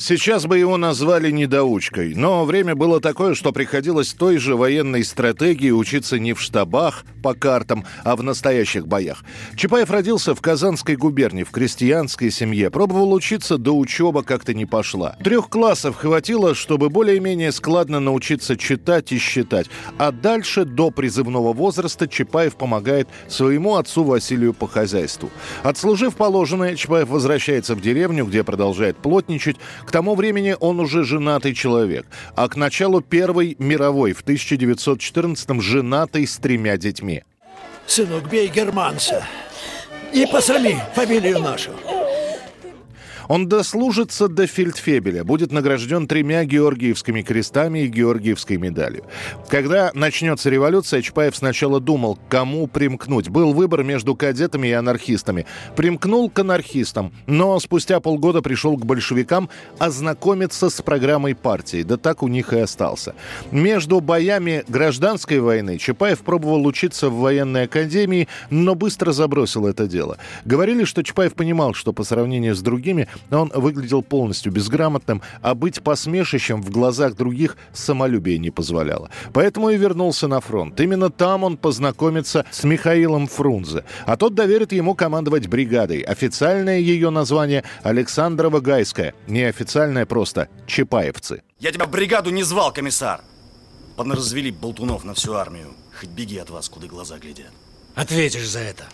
Сейчас бы его назвали недоучкой, но время было такое, что приходилось той же военной стратегии учиться не в штабах по картам, а в настоящих боях. Чапаев родился в Казанской губернии, в крестьянской семье. Пробовал учиться, до учеба как-то не пошла. Трех классов хватило, чтобы более-менее складно научиться читать и считать. А дальше, до призывного возраста, Чапаев помогает своему отцу Василию по хозяйству. Отслужив положенное, Чапаев возвращается в деревню, где продолжает плотничать. К тому времени он уже женатый человек, а к началу Первой мировой в 1914-м женатый с тремя детьми. Сынок, бей германца и посрами фамилию нашу. Он дослужится до фельдфебеля, будет награжден тремя Георгиевскими крестами и Георгиевской медалью. Когда начнется революция, Чапаев сначала думал, кому примкнуть. Был выбор между кадетами и анархистами. Примкнул к анархистам, но спустя полгода пришел к большевикам ознакомиться с программой партии. Да так у них и остался. Между боями гражданской войны Чапаев пробовал учиться в военной академии, но быстро забросил это дело. Говорили, что Чапаев понимал, что по сравнению с другими он выглядел полностью безграмотным, а быть посмешищем в глазах других самолюбие не позволяло. Поэтому и вернулся на фронт. Именно там он познакомится с Михаилом Фрунзе, а тот доверит ему командовать бригадой. Официальное ее название Александрова-Гайская, неофициальное просто Чапаевцы. Я тебя в бригаду не звал, комиссар. Понаразвели болтунов на всю армию. Хоть беги от вас, куда глаза глядят. Ответишь за это.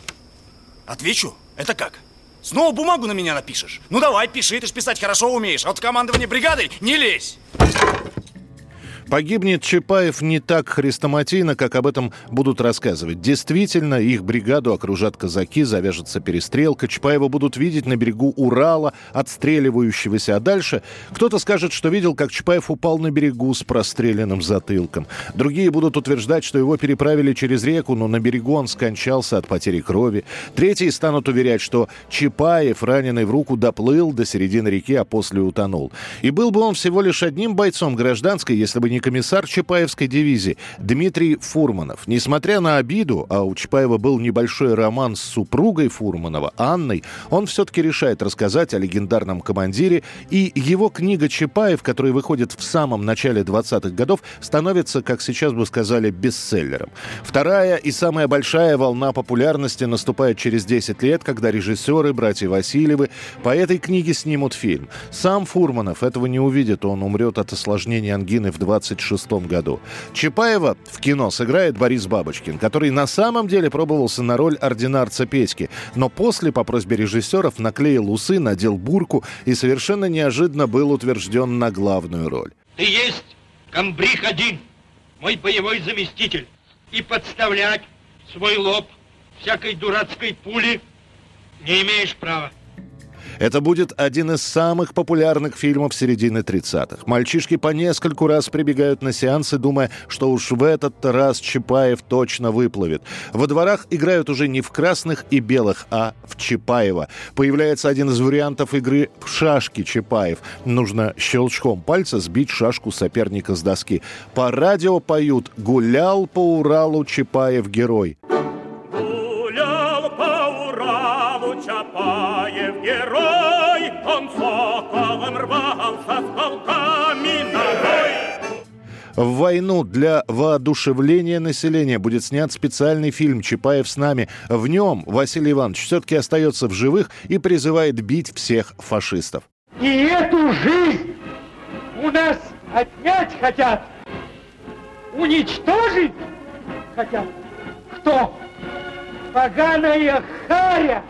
Отвечу? Это как? Снова бумагу на меня напишешь? Ну давай, пиши, ты ж писать хорошо умеешь. А вот в командование бригадой не лезь. Погибнет Чапаев не так хрестоматийно, как об этом будут рассказывать. Действительно, их бригаду окружат казаки, завяжется перестрелка, Чапаева будут видеть на берегу Урала, отстреливающегося. А дальше кто-то скажет, что видел, как Чапаев упал на берегу с простреленным затылком. Другие будут утверждать, что его переправили через реку, но на берегу он скончался от потери крови. Третьи станут уверять, что Чапаев, раненый в руку, доплыл до середины реки, а после утонул. И был бы он всего лишь одним бойцом гражданской, если бы не комиссар Чапаевской дивизии Дмитрий Фурманов. Несмотря на обиду, а у Чапаева был небольшой роман с супругой Фурманова, Анной, он все-таки решает рассказать о легендарном командире, и его книга «Чапаев», которая выходит в самом начале 20-х годов, становится, как сейчас бы сказали, бестселлером. Вторая и самая большая волна популярности наступает через 10 лет, когда режиссеры, братья Васильевы, по этой книге снимут фильм. Сам Фурманов этого не увидит, он умрет от осложнения ангины в 20 1926 году. Чапаева в кино сыграет Борис Бабочкин, который на самом деле пробовался на роль ординарца Петьки, но после, по просьбе режиссеров, наклеил усы, надел бурку и совершенно неожиданно был утвержден на главную роль. Ты есть комбриг один, мой боевой заместитель, и подставлять свой лоб всякой дурацкой пули не имеешь права. Это будет один из самых популярных фильмов середины 30-х. Мальчишки по нескольку раз прибегают на сеансы, думая, что уж в этот раз Чапаев точно выплывет. Во дворах играют уже не в красных и белых, а в Чапаева. Появляется один из вариантов игры в шашки Чапаев. Нужно щелчком пальца сбить шашку соперника с доски. По радио поют «Гулял по Уралу Чапаев герой». Гулял по Уралу Чапаев герой, он соколом рвался с полками ногой. В войну для воодушевления населения будет снят специальный фильм «Чапаев с нами». В нем Василий Иванович все-таки остается в живых и призывает бить всех фашистов. И эту жизнь у нас отнять хотят, уничтожить хотят. Кто? Поганая харя,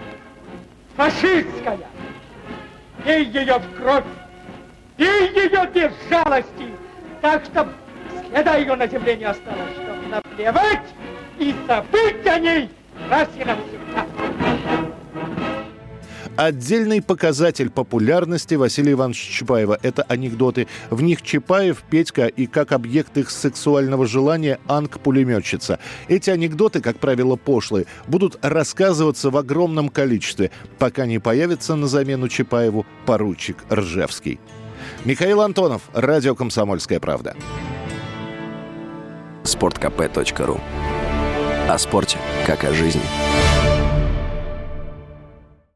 фашистская. Бей ее в кровь, бей ее без жалости, так, что следа ее на земле не осталось, чтобы наплевать и забыть о ней раз и навсегда. Отдельный показатель популярности Василия Ивановича Чапаева – это анекдоты. В них Чапаев, Петька и как объект их сексуального желания Анг-пулеметчица. Эти анекдоты, как правило, пошлые, будут рассказываться в огромном количестве, пока не появится на замену Чапаеву поручик Ржевский. Михаил Антонов, Радио «Комсомольская правда». sportkp.ru О спорте, как о жизни.